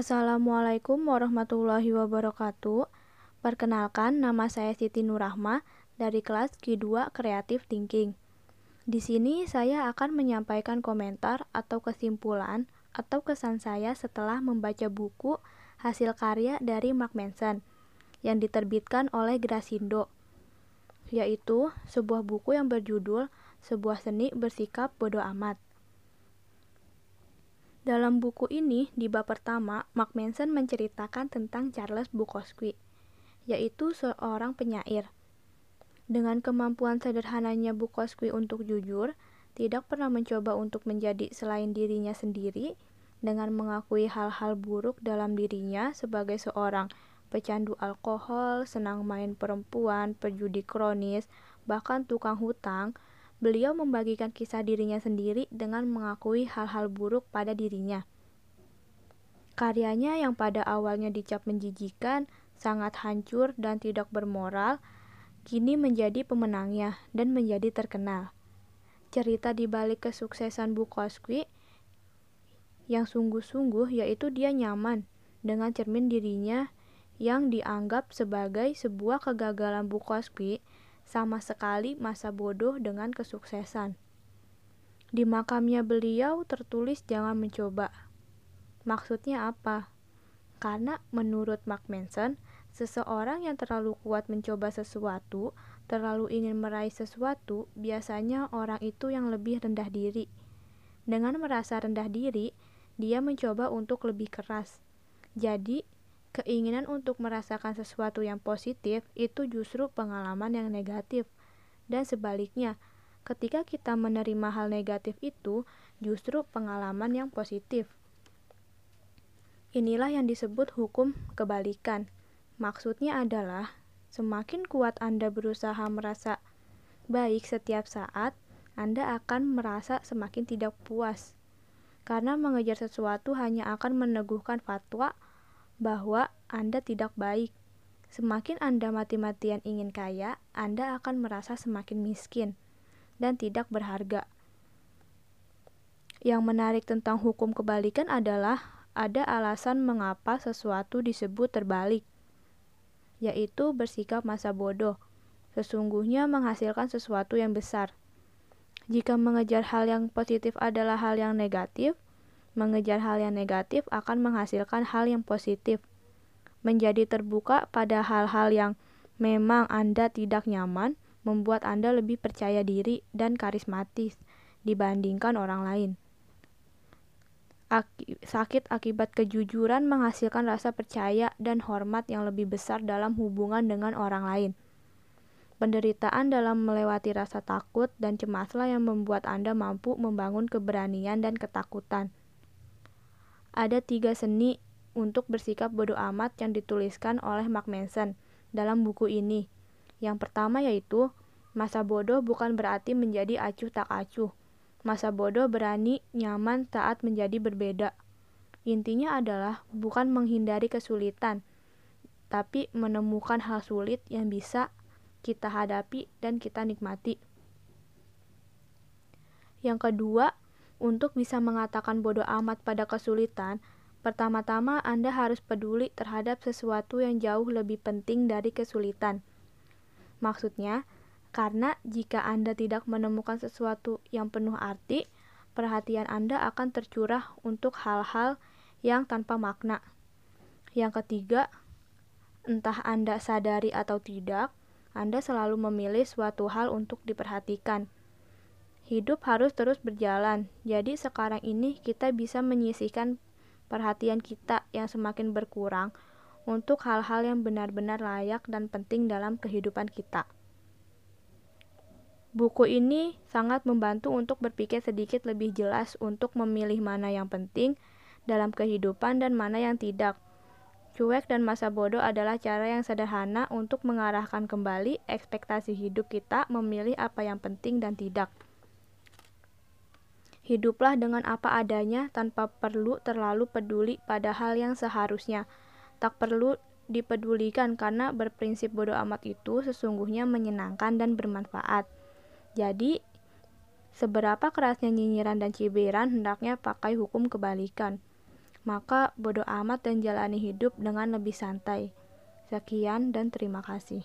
Assalamualaikum warahmatullahi wabarakatuh. Perkenalkan, nama saya Siti Nurahma dari kelas Q2 Creative Thinking. Di sini saya akan menyampaikan komentar atau kesimpulan atau kesan saya setelah membaca buku hasil karya dari Mark Manson yang diterbitkan oleh Grasindo, yaitu sebuah buku yang berjudul Sebuah Seni Bersikap Bodoh Amat. Dalam buku ini, di bab pertama, Mark Manson menceritakan tentang Charles Bukowski, yaitu seorang penyair. Dengan kemampuan sederhananya Bukowski untuk jujur, tidak pernah mencoba untuk menjadi selain dirinya sendiri, dengan mengakui hal-hal buruk dalam dirinya sebagai seorang pecandu alkohol, senang main perempuan, perjudi kronis, bahkan tukang hutang, Beliau membagikan kisah dirinya sendiri dengan mengakui hal-hal buruk pada dirinya. Karyanya yang pada awalnya dicap menjijikan, sangat hancur dan tidak bermoral, kini menjadi pemenangnya dan menjadi terkenal. Cerita di balik kesuksesan Bukowski yang sungguh-sungguh yaitu dia nyaman dengan cermin dirinya yang dianggap sebagai sebuah kegagalan Bukowski sama sekali masa bodoh dengan kesuksesan. Di makamnya beliau tertulis jangan mencoba. Maksudnya apa? Karena menurut Mark Manson, seseorang yang terlalu kuat mencoba sesuatu, terlalu ingin meraih sesuatu, biasanya orang itu yang lebih rendah diri. Dengan merasa rendah diri, dia mencoba untuk lebih keras. Jadi, Keinginan untuk merasakan sesuatu yang positif itu justru pengalaman yang negatif. Dan sebaliknya, ketika kita menerima hal negatif itu justru pengalaman yang positif. Inilah yang disebut hukum kebalikan. Maksudnya adalah semakin kuat Anda berusaha merasa baik setiap saat, Anda akan merasa semakin tidak puas. Karena mengejar sesuatu hanya akan meneguhkan fatwa bahwa Anda tidak baik. Semakin Anda mati-matian ingin kaya, Anda akan merasa semakin miskin dan tidak berharga. Yang menarik tentang hukum kebalikan adalah ada alasan mengapa sesuatu disebut terbalik, yaitu bersikap masa bodoh. Sesungguhnya menghasilkan sesuatu yang besar. Jika mengejar hal yang positif adalah hal yang negatif, Mengejar hal yang negatif akan menghasilkan hal yang positif. Menjadi terbuka pada hal-hal yang memang Anda tidak nyaman membuat Anda lebih percaya diri dan karismatis dibandingkan orang lain. Aki, sakit akibat kejujuran menghasilkan rasa percaya dan hormat yang lebih besar dalam hubungan dengan orang lain. Penderitaan dalam melewati rasa takut dan cemaslah yang membuat Anda mampu membangun keberanian dan ketakutan ada tiga seni untuk bersikap bodoh amat yang dituliskan oleh Mark Manson dalam buku ini. Yang pertama yaitu, masa bodoh bukan berarti menjadi acuh tak acuh. Masa bodoh berani, nyaman saat menjadi berbeda. Intinya adalah bukan menghindari kesulitan, tapi menemukan hal sulit yang bisa kita hadapi dan kita nikmati. Yang kedua, untuk bisa mengatakan bodoh amat pada kesulitan, pertama-tama Anda harus peduli terhadap sesuatu yang jauh lebih penting dari kesulitan. Maksudnya, karena jika Anda tidak menemukan sesuatu yang penuh arti, perhatian Anda akan tercurah untuk hal-hal yang tanpa makna. Yang ketiga, entah Anda sadari atau tidak, Anda selalu memilih suatu hal untuk diperhatikan Hidup harus terus berjalan, jadi sekarang ini kita bisa menyisihkan perhatian kita yang semakin berkurang untuk hal-hal yang benar-benar layak dan penting dalam kehidupan kita. Buku ini sangat membantu untuk berpikir sedikit lebih jelas untuk memilih mana yang penting dalam kehidupan dan mana yang tidak. Cuek dan masa bodoh adalah cara yang sederhana untuk mengarahkan kembali ekspektasi hidup kita memilih apa yang penting dan tidak. Hiduplah dengan apa adanya tanpa perlu terlalu peduli pada hal yang seharusnya. Tak perlu dipedulikan karena berprinsip bodoh amat itu sesungguhnya menyenangkan dan bermanfaat. Jadi, seberapa kerasnya nyinyiran dan cibiran hendaknya pakai hukum kebalikan. Maka bodoh amat dan jalani hidup dengan lebih santai. Sekian dan terima kasih.